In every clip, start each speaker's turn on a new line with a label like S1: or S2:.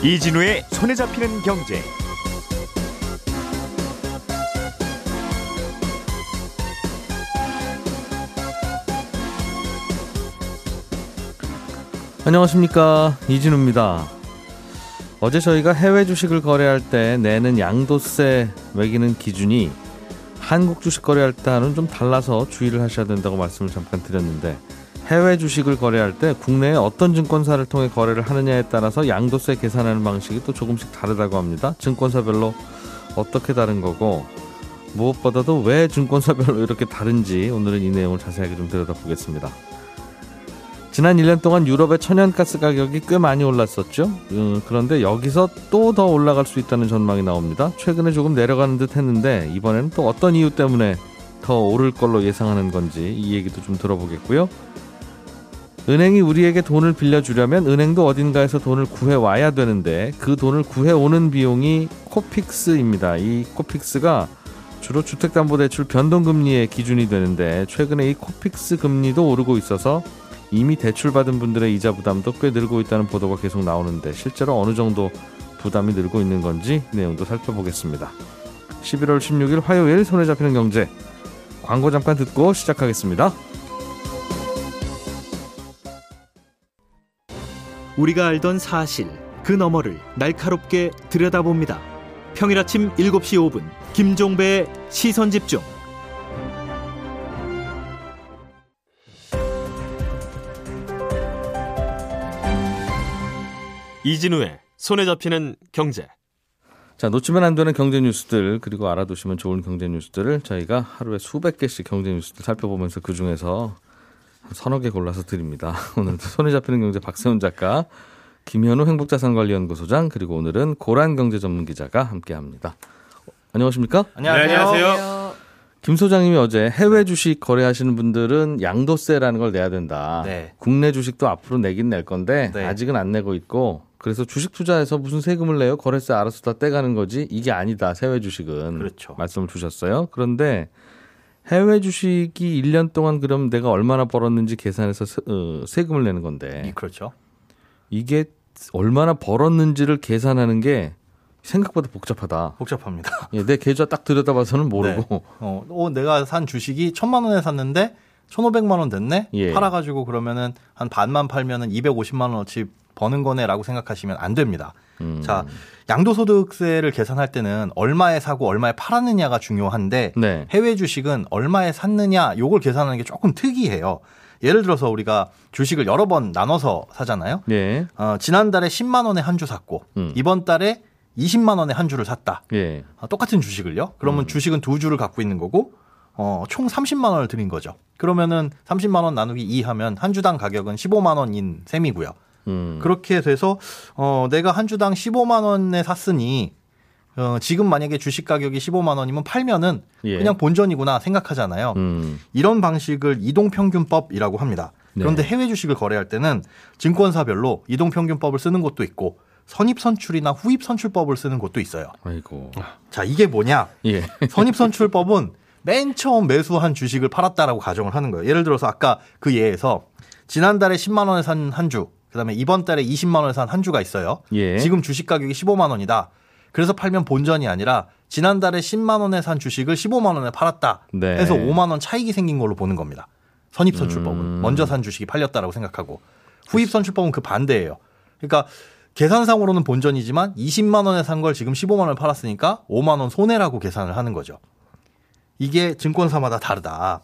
S1: 이진우의 손에 잡히는 경제.
S2: 안녕하십니까 이진우입니다. 어제 저희가 해외 주식을 거래할 때 내는 양도세 매기는 기준이 한국 주식 거래할 때와는 좀 달라서 주의를 하셔야 된다고 말씀을 잠깐 드렸는데 해외 주식을 거래할 때 국내에 어떤 증권사를 통해 거래를 하느냐에 따라서 양도세 계산하는 방식이 또 조금씩 다르다고 합니다. 증권사별로 어떻게 다른 거고 무엇보다도 왜 증권사별로 이렇게 다른지 오늘은 이 내용을 자세하게 좀 들여다보겠습니다. 지난 1년 동안 유럽의 천연가스 가격이 꽤 많이 올랐었죠. 음, 그런데 여기서 또 더 올라갈 수 있다는 전망이 나옵니다. 최근에 조금 내려가는 듯 했는데 이번에는 또 어떤 이유 때문에 더 오를 걸로 예상하는 건지 이 얘기도 좀 들어보겠고요. 은행이 우리에게 돈을 빌려주려면 은행도 어딘가에서 돈을 구해 와야 되는데 그 돈을 구해 오는 비용이 코픽스입니다. 이 코픽스가 주로 주택담보대출 변동금리의 기준이 되는데 최근에 이 코픽스 금리도 오르고 있어서 이미 대출받은 분들의 이자 부담도 꽤 늘고 있다는 보도가 계속 나오는데 실제로 어느 정도 부담이 늘고 있는 건지 내용도 살펴보겠습니다. 11월 16일 화요일 손에 잡히는 경제 광고 잠깐 듣고 시작하겠습니다.
S3: 우리가 알던 사실 그 너머를 날카롭게 들여다봅니다. 평일 아침 7시 5분 김종배의 시선 집중. 이진우의 손에 잡히는 경제.
S2: 자, 놓치면 안 되는 경제 뉴스들 그리고 알아두시면 좋은 경제 뉴스들을 저희가 하루에 수백 개씩 경제 뉴스들 살펴보면서 그 중에서 서너 개 골라서 드립니다. 오늘도 손에 잡히는 경제 박세훈 작가, 김현우 행복자산관리연구소장 그리고 오늘은 고란 경제 전문 기자가 함께 합니다. 안녕하십니까?
S4: 안녕하세요.
S5: 네, 안녕하세요.
S2: 김 소장님이 어제 해외 주식 거래하시는 분들은 양도세라는 걸 내야 된다.
S4: 네.
S2: 국내 주식도 앞으로 내긴 낼 건데
S4: 네.
S2: 아직은 안 내고 있고 그래서 주식 투자해서 무슨 세금을 내요? 거래세 알아서 다 떼가는 거지. 이게 아니다. 해외 주식은.
S4: 그렇죠.
S2: 말씀을 주셨어요. 그런데 해외 주식이 1년 동안 그럼 내가 얼마나 벌었는지 계산해서 세, 어, 세금을 내는 건데
S4: 이- 그렇죠.
S2: 이게 얼마나 벌었는지를 계산하는 게 생각보다 복잡하다.
S4: 복잡합니다.
S2: 예, 내 계좌 딱 들여다봐서는 모르고
S4: 어, 어, 내가 산 주식이 천만 원에 샀는데 천오백만 원 됐네?
S2: 예.
S4: 팔아가지고 그러면은 한 반만 팔면은 250만 원어치 버는 거네라고 생각하시면 안 됩니다.
S2: 음.
S4: 자, 양도소득세를 계산할 때는 얼마에 사고 얼마에 팔았느냐가 중요한데
S2: 네.
S4: 해외 주식은 얼마에 샀느냐 요걸 계산하는 게 조금 특이해요. 예를 들어서 우리가 주식을 여러 번 나눠서 사잖아요.
S2: 예.
S4: 어, 지난달에 10만 원에 한 주 샀고
S2: 음.
S4: 이번 달에 20만 원에 한 주를 샀다.
S2: 예.
S4: 아, 똑같은 주식을요. 그러면
S2: 음.
S4: 주식은 두 주를 갖고 있는 거고 어, 총 30만 원을 드린 거죠. 그러면은 30만 원 나누기 2 하면 한 주당 가격은 15만 원인 셈이고요.
S2: 음.
S4: 그렇게 돼서 어, 내가 한 주당 15만 원에 샀으니 어, 지금 만약에 주식 가격이 15만 원이면 팔면은
S2: 예.
S4: 그냥 본전이구나 생각하잖아요.
S2: 음.
S4: 이런 방식을 이동평균법이라고 합니다. 그런데
S2: 네.
S4: 해외 주식을 거래할 때는 증권사별로 이동평균법을 쓰는 곳도 있고 선입선출이나 후입선출법을 쓰는 곳도 있어요.
S2: 아이고.
S4: 자, 이게 뭐냐?
S2: 예.
S4: 선입선출법은 맨 처음 매수한 주식을 팔았다라고 가정을 하는 거예요. 예를 들어서 아까 그 예에서 지난달에 10만 원에 산 한 주, 그다음에 이번 달에 20만 원에 산한 주가 있어요.
S2: 예.
S4: 지금 주식 가격이 15만 원이다. 그래서 팔면 본전이 아니라 지난달에 10만 원에 산 주식을 15만 원에 팔았다.
S2: 네.
S4: 해서 5만 원 차익이 생긴 걸로 보는 겁니다. 선입선출법은
S2: 음.
S4: 먼저 산 주식이 팔렸다라고 생각하고 후입선출법은 그 반대예요. 그러니까 계산상으로는 본전이지만 20만 원에 산 걸 지금 15만 원에 팔았으니까 5만 원 손해라고 계산을 하는 거죠. 이게 증권사마다 다르다.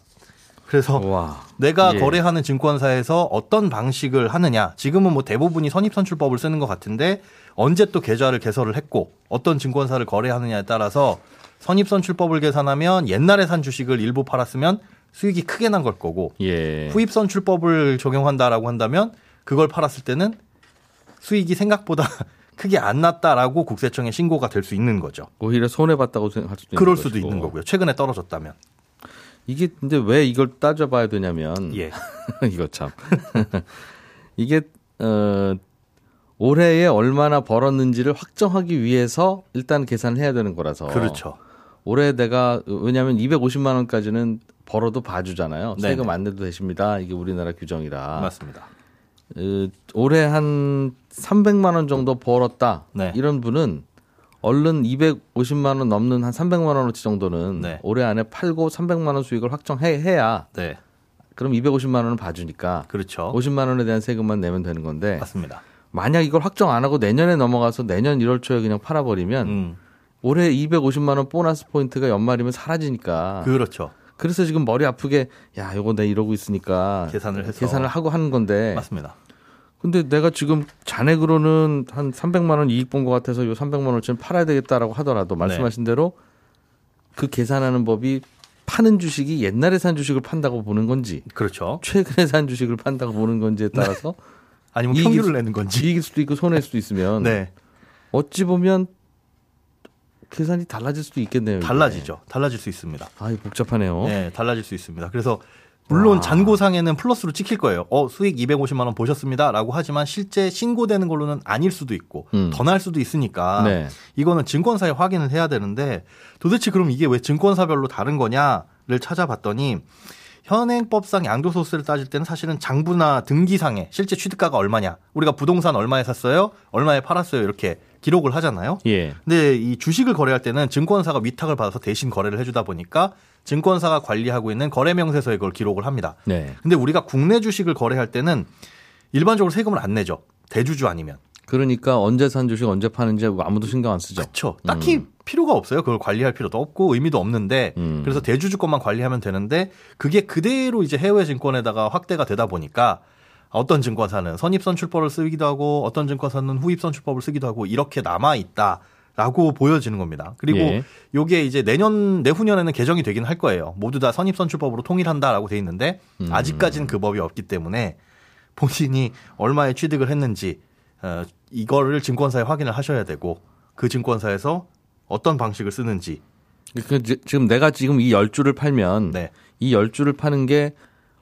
S4: 그래서
S2: 와.
S4: 내가
S2: 예.
S4: 거래하는 증권사에서 어떤 방식을 하느냐. 지금은 뭐 대부분이 선입선출법을 쓰는 것 같은데 언제 또 계좌를 개설을 했고 어떤 증권사를 거래하느냐에 따라서 선입선출법을 계산하면 옛날에 산 주식을 일부 팔았으면 수익이 크게 난 걸 거고
S2: 예.
S4: 후입선출법을 적용한다라고 한다면 그걸 팔았을 때는 수익이 생각보다 크게 안 났다라고 국세청에 신고가 될 수 있는 거죠.
S2: 오히려 손해 봤다고 생각할 수도 있는
S4: 그럴
S2: 것이고.
S4: 수도 있는 거고요. 최근에 떨어졌다면.
S2: 이게 근데 왜 이걸 따져봐야 되냐면
S4: 예.
S2: 이거 참 이게 어 올해에 얼마나 벌었는지를 확정하기 위해서 일단 계산을 해야 되는 거라서
S4: 그렇죠.
S2: 올해 내가 왜냐하면 250만 원까지는 벌어도 봐주잖아요.
S4: 네네.
S2: 세금 안 내도 되십니다. 이게 우리나라 규정이라.
S4: 맞습니다.
S2: 어, 올해 한 300만 원 정도 벌었다.
S4: 네.
S2: 이런 분은 얼른 250만 원 넘는 한 300만 원어치 정도는
S4: 네.
S2: 올해 안에 팔고 300만 원 수익을 확정해야
S4: 네.
S2: 그럼 250만 원을 봐주니까
S4: 그렇죠.
S2: 50만 원에 대한 세금만 내면 되는 건데
S4: 맞습니다.
S2: 만약 이걸 확정 안 하고 내년에 넘어가서 내년 1월 초에 그냥 팔아버리면
S4: 음.
S2: 올해 250만 원 보너스 포인트가 연말이면 사라지니까
S4: 그렇죠.
S2: 그래서 지금 머리 아프게 야 이거 내 이러고 있으니까
S4: 계산을 해서.
S2: 계산을 하고 하는 건데
S4: 맞습니다.
S2: 근데 내가 지금 잔액으로는 한 300만 원 이익 본 것 같아서 요 300만 원쯤 팔아야 되겠다라고 하더라도 말씀하신
S4: 네.
S2: 대로 그 계산하는 법이 파는 주식이 옛날에 산 주식을 판다고 보는 건지
S4: 그렇죠.
S2: 최근에 산 주식을 판다고 보는 건지에 따라서
S4: 아니면
S2: 이익일
S4: 평균을
S2: 수-
S4: 내는 건지.
S2: 이익일 수도 있고 손해일 수도 있으면
S4: 네.
S2: 어찌 보면 계산이 달라질 수도 있겠네요. 이게.
S4: 달라지죠. 달라질 수 있습니다.
S2: 아, 이 복잡하네요.
S4: 네, 달라질 수 있습니다. 그래서 물론
S2: 와.
S4: 잔고상에는 플러스로 찍힐 거예요. 어, 수익 250만 원 보셨습니다라고 하지만 실제 신고되는 걸로는 아닐 수도 있고
S2: 음.
S4: 더날 수도 있으니까
S2: 네.
S4: 이거는 증권사에 확인을 해야 되는데 도대체 그럼 이게 왜 증권사별로 다른 거냐를 찾아봤더니 현행법상 양도소득세를 따질 때는 사실은 장부나 등기상에 실제 취득가가 얼마냐 우리가 부동산 얼마에 샀어요 얼마에 팔았어요 이렇게 기록을 하잖아요.
S2: 예.
S4: 근데 이 주식을 거래할 때는 증권사가 위탁을 받아서 대신 거래를 해주다 보니까 증권사가 관리하고 있는 거래 명세서에 그걸 기록을 합니다.
S2: 네.
S4: 근데 우리가 국내 주식을 거래할 때는 일반적으로 세금을 안 내죠. 대주주 아니면.
S2: 그러니까 언제 산 주식 언제 파는지 아무도 신경 안 쓰죠.
S4: 그렇죠. 딱히 필요가 없어요. 그걸 관리할 필요도 없고 의미도 없는데
S2: 음.
S4: 그래서 대주주 것만 관리하면 되는데 그게 그대로 이제 해외 증권에다가 확대가 되다 보니까 어떤 증권사는 선입선 출법을 쓰기도 하고 어떤 증권사는 후입선 출법을 쓰기도 하고 이렇게 남아 있다 라고 보여지는 겁니다. 그리고
S2: 예.
S4: 요게 이제 내년 내후년에는 개정이 되긴 할 거예요. 모두 다 선입선출법으로 통일한다라고 돼 있는데
S2: 음.
S4: 아직까지는 그 법이 없기 때문에 본인이 얼마에 취득을 했는지 어, 이거를 증권사에 확인을 하셔야 되고 그 증권사에서 어떤 방식을 쓰는지
S2: 그 지- 지금 내가 지금 이 열 주를 팔면
S4: 네.
S2: 이 열 주를 파는 게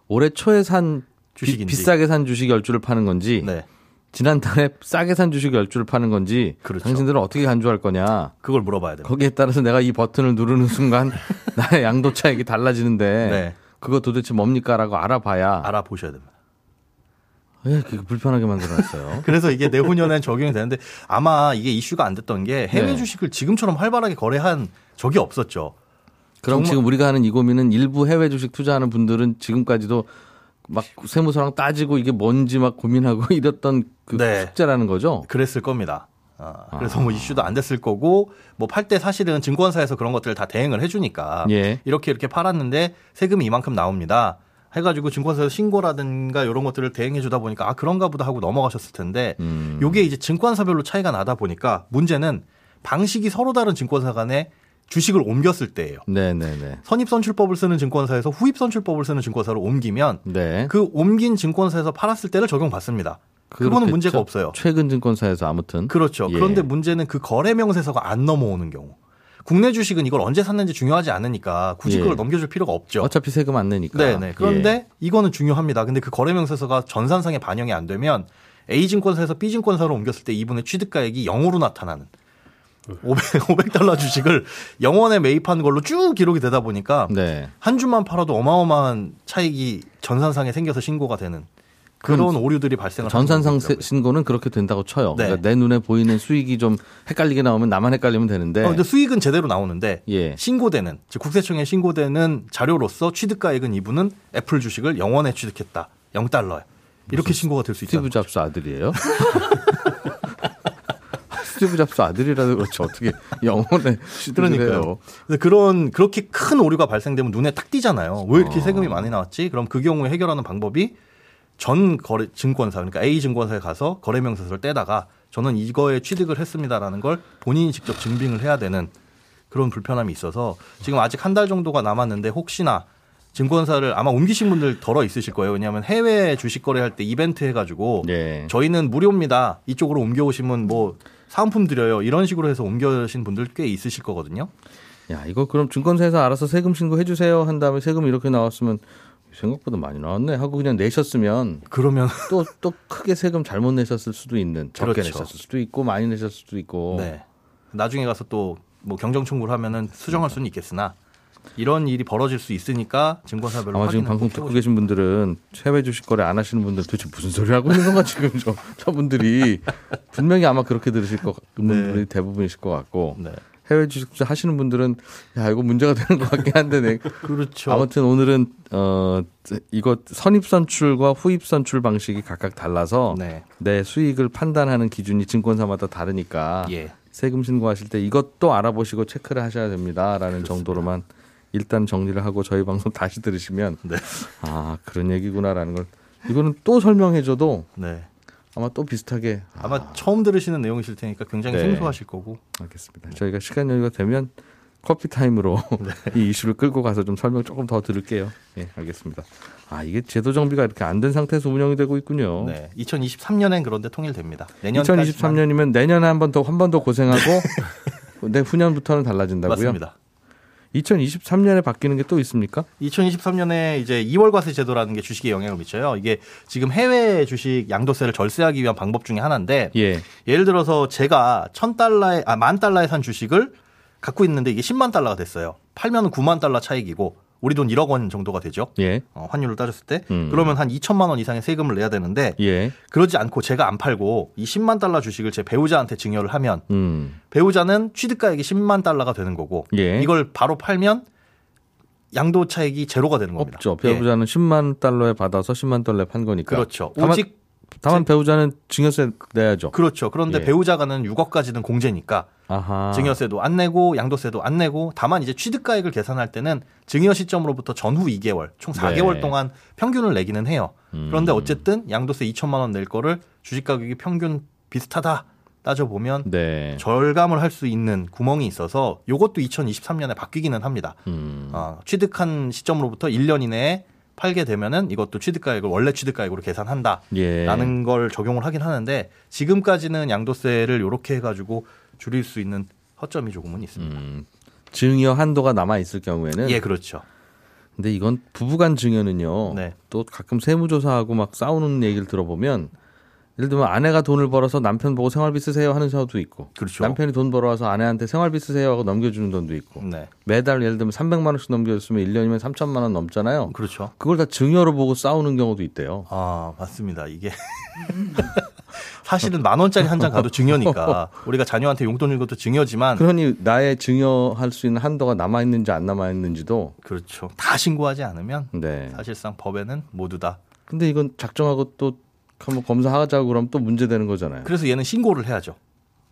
S2: 올해 초에 산 비,
S4: 주식인지.
S2: 비 싸게 산 주식 열 주를 파는 건지
S4: 네.
S2: 지난달에 싸게 산 주식 열 주를 파는 건지
S4: 그렇죠.
S2: 당신들은 어떻게 간주할 거냐
S4: 그걸 물어봐야 돼요.
S2: 거기에 따라서 내가 이 버튼을 누르는 순간 나의 양도 차익이 달라지는데
S4: 네.
S2: 그거 도대체 뭡니까라고 알아봐야
S4: 알아보셔야 됩니다.
S2: 왜 그렇게 불편하게 만들어놨어요.
S4: 그래서 이게 내후년엔 적용이 되는데 아마 이게 이슈가 안 됐던 게 해외
S2: 네.
S4: 주식을 지금처럼 활발하게 거래한 적이 없었죠.
S2: 그럼
S4: 정말-
S2: 지금 우리가 하는 이 고민은 일부 해외 주식 투자하는 분들은 지금까지도 막 세무서랑 따지고 이게 뭔지 막 고민하고 이랬던 그
S4: 네.
S2: 숙제라는 거죠.
S4: 그랬을 겁니다. 아, 그래서 뭐 이슈도 안 됐을 거고 뭐 팔 때 사실은 증권사에서 그런 것들을 다 대행을 해주니까
S2: 예.
S4: 이렇게 이렇게 팔았는데 세금이 이만큼 나옵니다. 해가지고 증권사에서 신고라든가 이런 것들을 대행해 주다 보니까 아 그런가 보다 하고 넘어가셨을 텐데
S2: 음.
S4: 요게 이제 증권사별로 차이가 나다 보니까 문제는 방식이 서로 다른 증권사 간에 주식을 옮겼을 때예요.
S2: 네네네.
S4: 선입선출법을 쓰는 증권사에서 후입선출법을 쓰는 증권사로 옮기면
S2: 네.
S4: 그 옮긴 증권사에서 팔았을 때를 적용받습니다. 그거는. 문제가 없어요.
S2: 최근 증권사에서 아무튼
S4: 그렇죠.
S2: 예.
S4: 그런데 문제는 그 거래 명세서가 안 넘어오는 경우. 국내 주식은 이걸 언제 샀는지 중요하지 않으니까 굳이
S2: 예.
S4: 그걸 넘겨줄 필요가 없죠.
S2: 어차피 세금 안 내니까.
S4: 네네. 그런데
S2: 예.
S4: 이거는 중요합니다. 근데 그 거래 명세서가 전산상에 반영이 안 되면 A 증권사에서 B 증권사로 옮겼을 때 이분의 취득가액이 0으로 나타나는 500, 500달러 주식을 0원에 매입한 걸로 쭉 기록이 되다 보니까
S2: 네.
S4: 한 주만 팔아도 어마어마한 차익이 전산상에 생겨서 신고가 되는 그런 오류들이 발생을
S2: 전산상 신고는 그렇게 된다고 쳐요.
S4: 네.
S2: 그러니까 내 눈에 보이는 수익이 좀 헷갈리게 나오면 나만 헷갈리면 되는데.
S4: 어, 근데 수익은 제대로 나오는데
S2: 예.
S4: 신고되는 즉 국세청에 신고되는 자료로서 취득가액은 이분은 애플 주식을 0원에 취득했다. 0달러에. 이렇게 신고가 될 수 있다.
S2: 스티브 잡스 아들이에요? 스티브 잡스 아들이라도 그렇지 어떻게 영 원에
S4: 그러니까요. 그래서 그런 그렇게 큰 오류가 발생되면 눈에 탁 띄잖아요. 왜 이렇게
S2: 어.
S4: 세금이 많이 나왔지? 그럼 그 경우에 해결하는 방법이 전 거래 증권사 그러니까 A 증권사에 가서 거래 명세서를 떼다가 저는 이거에 취득을 했습니다라는 걸 본인이 직접 증빙을 해야 되는 그런 불편함이 있어서 지금 아직 한 달 정도가 남았는데 혹시나 증권사를 아마 옮기신 분들 덜어 있으실 거예요. 왜냐하면 해외 주식 거래할 때 이벤트 해가지고
S2: 네.
S4: 저희는 무료입니다. 이쪽으로 옮겨오시면 뭐 사은품 드려요. 이런 식으로 해서 옮겨오신 분들 꽤 있으실 거거든요.
S2: 야 이거 그럼 증권사에서 알아서 세금 신고해 주세요 한 다음에 세금 이렇게 나왔으면 생각보다 많이 나왔네 하고 그냥 내셨으면
S4: 그러면
S2: 또 또 크게 세금 잘못 내셨을 수도 있는 적게
S4: 그렇죠.
S2: 내셨을 수도 있고 많이 내셨을 수도 있고
S4: 네. 나중에 가서 또 뭐 경정 청구를 하면은 수정할 수는 있겠으나 이런 일이 벌어질 수 있으니까 증권사별로
S2: 아마 지금 방송
S4: 꼭
S2: 듣고 계신 분들은 해외 주식 거래 안 하시는 분들 도대체 무슨 소리 하고 있는 건가 지금 저, 저분들이 분명히 아마 그렇게 들으실 것
S4: 네.
S2: 분들이 대부분이실 것 같고
S4: 네.
S2: 해외 주식 하시는 분들은 야 이거 문제가 되는 것 같긴 한데 네.
S4: 그렇죠.
S2: 아무튼 오늘은 어 이거 선입 선출과 후입 선출 방식이 각각 달라서
S4: 네.
S2: 내 수익을 판단하는 기준이 증권사마다 다르니까
S4: 예.
S2: 세금 신고하실 때 이것도 알아보시고 체크를 하셔야 됩니다라는 정도로만 일단 정리를 하고 저희 방송 다시 들으시면
S4: 네.
S2: 아 그런 얘기구나라는 걸 이거는 또 설명해줘도
S4: 네.
S2: 아마 또 비슷하게 아,
S4: 아마 처음 들으시는 내용이실 테니까 굉장히
S2: 네.
S4: 생소하실 거고.
S2: 알겠습니다. 저희가 시간 여유가 되면 커피 타임으로 이 이슈를 끌고 가서 좀 설명 조금 더 들을게요. 예, 알겠습니다. 아 이게 제도 정비가 이렇게 안 된 상태에서 운영이 되고 있군요.
S4: 네. 2023년엔 그런데 통일됩니다. 내년까지
S2: 2023년이면 내년에 한 번 더 한 번 더 고생하고 내 후년부터는 달라진다고요?
S4: 맞습니다.
S2: 2023년에 바뀌는 게 또 있습니까?
S4: 2023년에 이제 2월 과세 제도라는 게 주식에 영향을 미쳐요. 이게 지금 해외 주식 양도세를 절세하기 위한 방법 중에 하나인데
S2: 예.
S4: 예를 들어서 제가 1000달러에 아, 만 달러에 산 주식을 갖고 있는데 이게 10만 달러가 됐어요. 팔면 9만 달러 차익이고 우리 돈 1억 원 정도가 되죠.
S2: 예.
S4: 어, 환율을 따졌을 때
S2: 음.
S4: 그러면 한 2천만 원 이상의 세금을 내야 되는데
S2: 예.
S4: 그러지 않고 제가 안 팔고 이 10만 달러 주식을 제 배우자한테 증여를 하면
S2: 음.
S4: 배우자는 취득가액이 10만 달러가 되는 거고
S2: 예.
S4: 이걸 바로 팔면 양도 차익이 제로가 되는 겁니다.
S2: 없죠.
S4: 예.
S2: 배우자는 10만 달러에 받아서 10만 달러에 판 거니까.
S4: 그렇죠. 오직
S2: 다만 배우자는 증여세 내야죠.
S4: 그렇죠. 그런데
S2: 예.
S4: 배우자가는 6억까지는 공제니까
S2: 아하.
S4: 증여세도 안 내고 양도세도 안 내고 다만 이제 취득가액을 계산할 때는 증여 시점으로부터 전후 2개월 총 4개월
S2: 네.
S4: 동안 평균을 내기는 해요.
S2: 음.
S4: 그런데 어쨌든 양도세 2천만 원 낼 거를 주식 가격이 평균 비슷하다 따져 보면
S2: 네.
S4: 절감을 할 수 있는 구멍이 있어서 이것도 2023년에 바뀌기는 합니다.
S2: 음.
S4: 어, 취득한 시점으로부터 1년 이내에 팔게 되면은 이것도 취득가액을 원래 취득가액으로 계산한다.
S2: 예.
S4: 라는 걸 적용을 하긴 하는데 지금까지는 양도세를 이렇게 해가지고 줄일 수 있는 허점이 조금은 있습니다.
S2: 음. 증여 한도가 남아 있을 경우에는
S4: 예, 그렇죠.
S2: 근데 이건 부부간 증여는요.
S4: 네.
S2: 또 가끔 세무조사하고 막 싸우는 얘기를 들어보면 예를 들면 아내가 돈을 벌어서 남편 보고 생활비 쓰세요 하는 사람도 있고
S4: 그렇죠.
S2: 남편이 돈 벌어와서 아내한테 생활비 쓰세요 하고 넘겨주는 돈도 있고
S4: 네,
S2: 매달 예를 들면 300만 원씩 넘겨줬으면 1년이면 3천만 원 넘잖아요.
S4: 그렇죠.
S2: 그걸 다 증여로 보고 싸우는 경우도 있대요.
S4: 아, 맞습니다. 이게 사실은 만 원짜리 한 장 가도 증여니까 우리가 자녀한테 용돈 준 것도 증여지만
S2: 그러니 나의 증여할 수 있는 한도가 남아 있는지 안 남아 있는지도
S4: 그렇죠. 다 신고하지 않으면
S2: 네.
S4: 사실상 법에는 모두 다.
S2: 근데 이건 작정하고 또 한번 검사하자고 그러면 또 문제되는 거잖아요.
S4: 그래서 얘는 신고를 해야죠.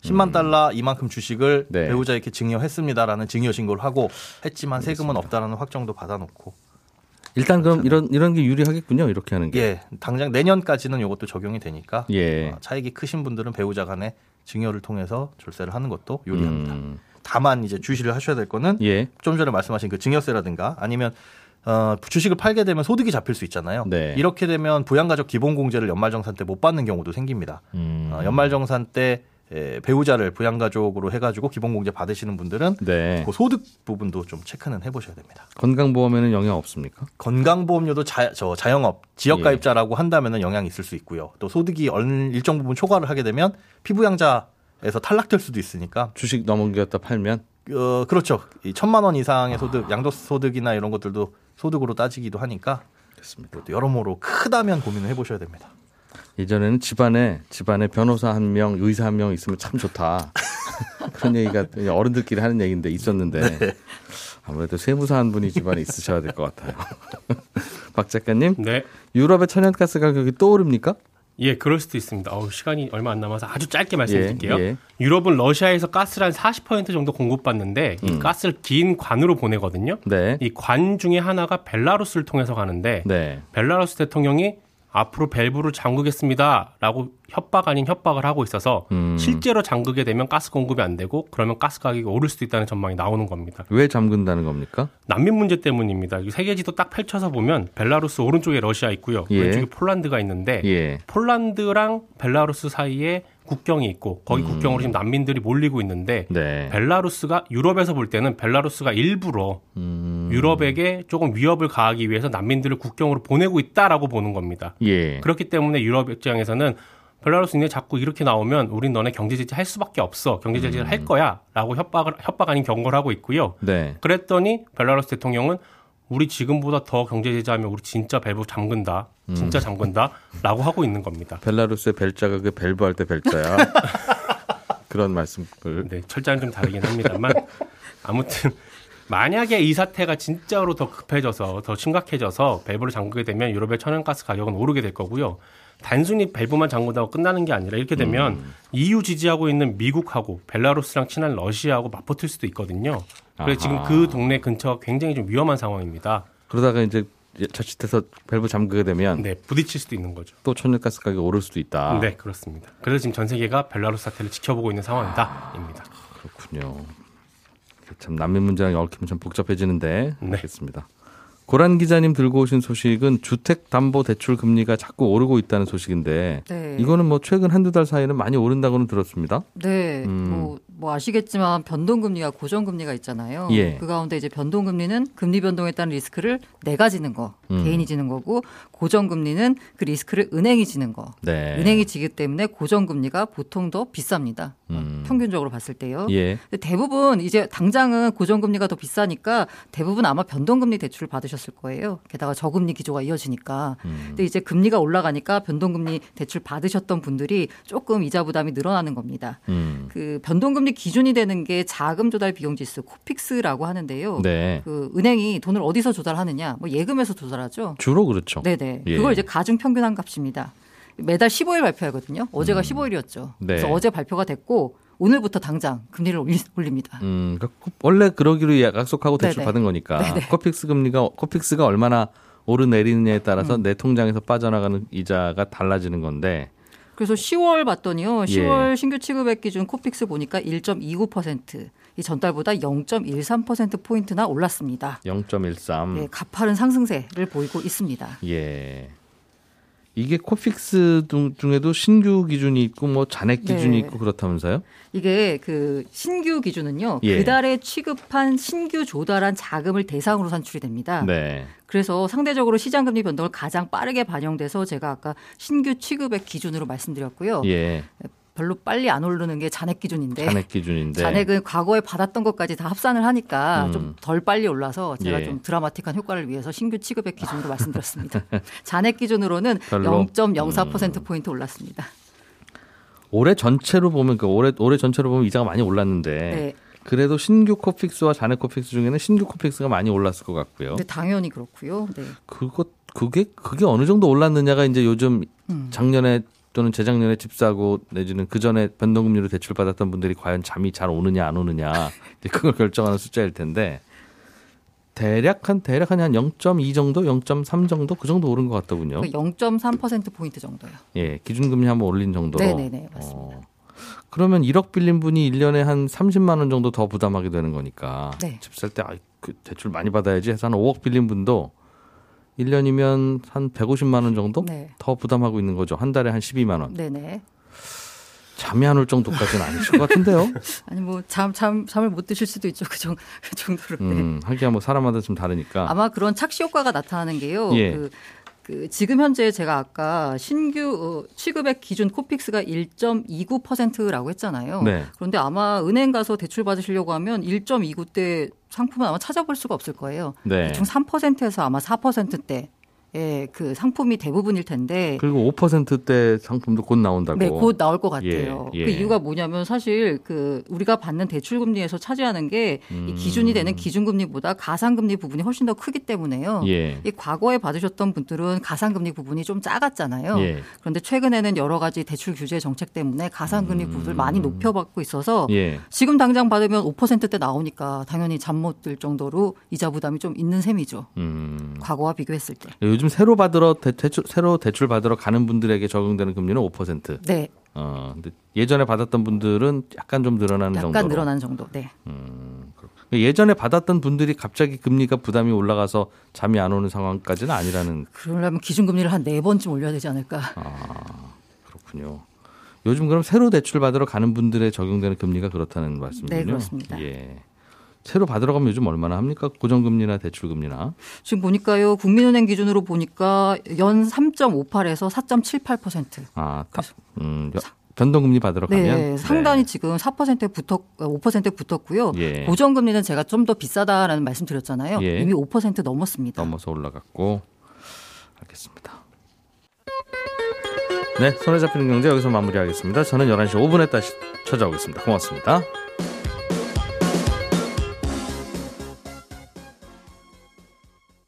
S4: 10만 달러 이만큼 주식을
S2: 네.
S4: 배우자에게 증여했습니다라는 증여 신고를 하고 했지만 세금은 없다라는 확정도 받아놓고
S2: 일단 그럼 이런 이런 게 유리하겠군요. 이렇게 하는 게.
S4: 예 당장 내년까지는 이것도 적용이 되니까
S2: 예.
S4: 어, 차익이 크신 분들은 배우자 간에 증여를 통해서 절세를 하는 것도 유리합니다.
S2: 음,
S4: 다만 이제 주시를 하셔야 될 거는
S2: 예.
S4: 좀 전에 말씀하신 그 증여세라든가 아니면 어, 주식을 팔게 되면 소득이 잡힐 수 있잖아요.
S2: 네.
S4: 이렇게 되면 부양가족 기본공제를 연말정산 때 못 받는 경우도 생깁니다.
S2: 음.
S4: 어, 연말정산 때 에, 배우자를 부양가족으로 해가지고 기본공제 받으시는 분들은
S2: 네.
S4: 그 소득 부분도 좀 체크는 해보셔야 됩니다.
S2: 건강보험에는 영향 없습니까?
S4: 건강보험료도 자, 저 자영업 지역가입자라고 한다면 영향이 있을 수 있고요. 또 소득이 어느 일정 부분 초과를 하게 되면 피부양자에서 탈락될 수도 있으니까
S2: 주식 넘어갔다 팔면
S4: 어, 그렇죠. 이 천만 원 이상의 소득, 양도소득이나 이런 것들도 소득으로 따지기도 하니까
S2: 됐습니다.
S4: 또 여러모로 크다면 고민을 해보셔야 됩니다.
S2: 예전에는 집안에 집안에 변호사 한 명, 의사 한 명 있으면 참 좋다. 그런 얘기가 어른들끼리 하는 얘기인데 있었는데
S4: 네.
S2: 아무래도 세무사 한 분이 집안에 있으셔야 될 것 같아요. 박 작가님,
S5: 네.
S2: 유럽의 천연가스 가격이 또 오릅니까?
S5: 예, 그럴 수도 있습니다. 어우, 시간이 얼마 안 남아서 아주 짧게 말씀드릴게요.
S2: 예, 예.
S5: 유럽은 러시아에서 가스를 한 40% 정도 공급받는데 이
S2: 음.
S5: 가스를 긴 관으로 보내거든요.
S2: 네.
S5: 이관 중에 하나가 벨라루스를 통해서 가는데
S2: 네.
S5: 벨라루스 대통령이 앞으로 밸브를 잠그겠습니다 라고 협박 아닌 협박을 하고 있어서
S2: 음.
S5: 실제로 잠그게 되면 가스 공급이 안 되고 그러면 가스 가격이 오를 수도 있다는 전망이 나오는 겁니다.
S2: 왜 잠근다는 겁니까?
S5: 난민 문제 때문입니다. 이 세계지도 딱 펼쳐서 보면 벨라루스 오른쪽에 러시아 있고요.
S2: 예.
S5: 왼쪽에 폴란드가 있는데
S2: 예.
S5: 폴란드랑 벨라루스 사이에 국경이 있고 거기 국경으로 지금 난민들이 몰리고 있는데
S2: 음. 네.
S5: 벨라루스가 유럽에서 볼 때는 벨라루스가 일부러
S2: 음.
S5: 유럽에게 조금 위협을 가하기 위해서 난민들을 국경으로 보내고 있다라고 보는 겁니다.
S2: 예.
S5: 그렇기 때문에 유럽 입장에서는 벨라루스 니 자꾸 이렇게 나오면 우린 너네 경제 제재 할 수밖에 없어. 경제 제재를 할 거야라고 협박을 협박 아닌 경고를 하고 있고요.
S2: 네.
S5: 그랬더니 벨라루스 대통령은 우리 지금보다 더 경제 제재하면 우리 진짜 밸브 잠근다. 진짜 잠근다라고 하고 있는 겁니다.
S2: 벨라루스의 벨자가 그 밸브 할 때 벨자야. 그런 말씀을.
S5: 네, 철자는 좀 다르긴 합니다만 아무튼 만약에 이 사태가 진짜로 더 급해져서 더 심각해져서 밸브를 잠그게 되면 유럽의 천연가스 가격은 오르게 될 거고요. 단순히 밸브만 잠근다고 끝나는 게 아니라 이렇게 되면 EU 지지하고 있는 미국하고 벨라루스랑 친한 러시아하고 맞붙을 수도 있거든요. 그래서 지금. 그 동네 근처가 굉장히 좀 위험한 상황입니다.
S2: 그러다가 이제 자칫해서 밸브 잠그게 되면
S5: 네, 부딪힐 수도 있는 거죠.
S2: 또 천연가스 가격이 오를 수도 있다.
S5: 네, 그렇습니다. 그래서 지금 전 세계가 벨라루스 사태를 지켜보고 있는 상황이다입니다.
S2: 그렇군요. 참 난민 문제랑 얽히면 참 복잡해지는데
S5: 네.
S2: 알겠습니다. 고란 기자님 들고 오신 소식은 주택 담보 대출 금리가 자꾸 오르고 있다는 소식인데
S6: 네.
S2: 이거는 뭐 최근 한두 달 사이에는 많이 오른다고는 들었습니다.
S6: 네,
S2: 음.
S6: 뭐, 뭐 아시겠지만 변동금리가 고정금리가 있잖아요.
S2: 예.
S6: 그 가운데 이제 변동금리는 금리 변동에 따른 리스크를 내가 지는 거,
S2: 음.
S6: 개인이 지는 거고 고정금리는 그 리스크를 은행이 지는 거.
S2: 네.
S6: 은행이 지기 때문에 고정금리가 보통 더 비쌉니다.
S2: 음.
S6: 평균적으로 봤을 때요.
S2: 예.
S6: 대부분 이제 당장은 고정금리가 더 비싸니까 대부분 아마 변동금리 대출을 받으셨을 거예요. 게다가 저금리 기조가 이어지니까.
S2: 음.
S6: 근데 이제 금리가 올라가니까 변동금리 대출 받으셨던 분들이 조금 이자 부담이 늘어나는 겁니다.
S2: 음.
S6: 그 변동금리 기준이 되는 게 자금 조달 비용 지수 코픽스라고 하는데요.
S2: 네.
S6: 그 은행이 돈을 어디서 조달하느냐? 뭐 예금에서 조달하죠.
S2: 주로 그렇죠.
S6: 네네.
S2: 예.
S6: 그걸 이제 가중 평균한 값입니다. 매달 15일 발표하거든요. 어제가 15일이었죠.
S2: 네.
S6: 그래서 어제 발표가 됐고 오늘부터 당장 금리를 올립니다.
S2: 음, 그러니까 원래 그러기로 약속하고 대출
S6: 네네.
S2: 받은 거니까
S6: 네네.
S2: 코픽스 금리가 코픽스가 얼마나 오르내리느냐에 따라서
S6: 음.
S2: 내 통장에서 빠져나가는 이자가 달라지는 건데
S6: 그래서 10월 봤더니요.
S2: 예.
S6: 10월 신규 취급액 기준 코픽스 보니까 1.29%. 이 전달보다 0.13% 포인트나 올랐습니다.
S2: 0.13.
S6: 예, 가파른 상승세를 보이고 있습니다.
S2: 예. 이게 코픽스 중- 중에도 신규 기준이 있고 뭐 잔액 기준이
S6: 네.
S2: 있고 그렇다면서요?
S6: 이게 그 신규 기준은요.
S2: 예.
S6: 그달에 취급한 신규 조달한 자금을 대상으로 산출이 됩니다.
S2: 네.
S6: 그래서 상대적으로 시장 금리 변동을 가장 빠르게 반영돼서 제가 아까 신규 취급액 기준으로 말씀드렸고요.
S2: 예.
S6: 별로 빨리 안 오르는 게 잔액 기준인데
S2: 잔액 기준인데.
S6: 잔액은 과거에 받았던 것까지 다 합산을 하니까
S2: 음.
S6: 좀 덜 빨리 올라서 제가
S2: 예.
S6: 좀 드라마틱한 효과를 위해서 신규 취급액 기준으로 말씀드렸습니다. 잔액 기준으로는
S2: 별로?
S6: 0.04% 포인트 올랐습니다.
S2: 올해 전체로 보면 그 올해 올해 전체로 보면 이자가 많이 올랐는데
S6: 네.
S2: 그래도 신규 코픽스와 잔액 코픽스 중에는 신규 코픽스가 많이 올랐을 것 같고요.
S6: 근데 당연히 그렇고요. 네.
S2: 그것 그게 그게 어느 정도 올랐느냐가 이제 요즘
S6: 음.
S2: 작년에 또는 재작년에 집 사고 내지는 그 전에 변동금리로 대출 받았던 분들이 과연 잠이 잘 오느냐 안 오느냐 그걸 결정하는 숫자일 텐데 대략 한 대략 한0.2 정도, 0.3 정도 그 정도 오른 것 같더군요.
S6: 0.3% 포인트 정도요.
S2: 예, 기준금리 한번 올린 정도로.
S6: 네네네 맞습니다.
S2: 어, 그러면 1억 빌린 분이 1년에 한 30만 원 정도 더 부담하게 되는 거니까
S6: 네.
S2: 집살 때 아, 그 대출 많이 받아야지 해서 한 5억 빌린 분도 1년이면 한 150만 원 정도
S6: 네.
S2: 더 부담하고 있는 거죠. 한 달에 한 12만 원.
S6: 네네.
S2: 잠이 안 올 정도까지는 아니실 것 같은데요.
S6: 아니 뭐 잠 잠 잠을 못 드실 수도 있죠. 그, 정, 그 정도로. 네.
S2: 음, 하기야 뭐 사람마다 좀 다르니까.
S6: 아마 그런 착시 효과가 나타나는 게요.
S2: 예.
S6: 그, 그 지금 현재 제가 아까 신규 어, 취급액 기준 코픽스가 1.29%라고 했잖아요.
S2: 네.
S6: 그런데 아마 은행 가서 대출 받으시려고 하면 1.29대 상품은 아마 찾아볼 수가 없을 거예요.
S2: 네.
S6: 대충 3%에서 아마 4%대. 예, 그 상품이 대부분일 텐데
S2: 그리고 5%대 상품도 곧 나온다고.
S6: 네, 곧 나올 것 같아요.
S2: 예, 예.
S6: 그 이유가 뭐냐면 사실 그 우리가 받는 대출 금리에서 차지하는 게
S2: 음.
S6: 이 기준이 되는 기준금리보다 가상금리 부분이 훨씬 더 크기 때문에요.
S2: 예.
S6: 이 과거에 받으셨던 분들은 가상금리 부분이 좀 작았잖아요.
S2: 예.
S6: 그런데 최근에는 여러 가지 대출 규제 정책 때문에 가상금리 부분을 많이 높여받고 있어서
S2: 음. 예.
S6: 지금 당장 받으면 5%대 나오니까 당연히 잠 못 들 정도로 이자 부담이 좀 있는 셈이죠.
S2: 음.
S6: 과거와 비교했을 때.
S2: 요즘 새로 받으러 대, 대출 새로 대출 받으러 가는 분들에게 적용되는 금리는 5%.
S6: 네,
S2: 어, 근데 예전에 받았던 분들은 약간 좀 늘어나는
S6: 약간
S2: 정도로.
S6: 늘어나는 정도. 네.
S2: 예전에 받았던 분들이 갑자기 금리가 부담이 올라가서 잠이 안 오는 상황까지는 아니라는
S6: 그러려면 기준금리를 한 네 번쯤 올려야 되지 않을까.
S2: 그렇군요. 요즘 그럼 새로 대출 받으러 가는 분들의 적용되는 금리가 그렇다는 말씀이군요.
S6: 네, 그렇습니다.
S2: 예. 새로 받으러 가면 요즘 얼마나 합니까? 고정금리나 대출금리나.
S6: 지금 보니까요. 국민은행 기준으로 보니까 연 3.58에서 4.78%.
S2: 아, 다, 음, 여- 변동금리 받으러 가면
S6: 네, 상당히 지금 4%에 붙었 5%에 붙었고요.
S2: 예.
S6: 고정금리는 제가 좀 더 비싸다라는 말씀 드렸잖아요.
S2: 예.
S6: 이미 5% 넘었습니다.
S2: 넘어서 올라갔고 알겠습니다. 네, 손에 잡히는 경제 여기서 마무리하겠습니다. 저는 11시 5분에 다시 찾아오겠습니다. 고맙습니다.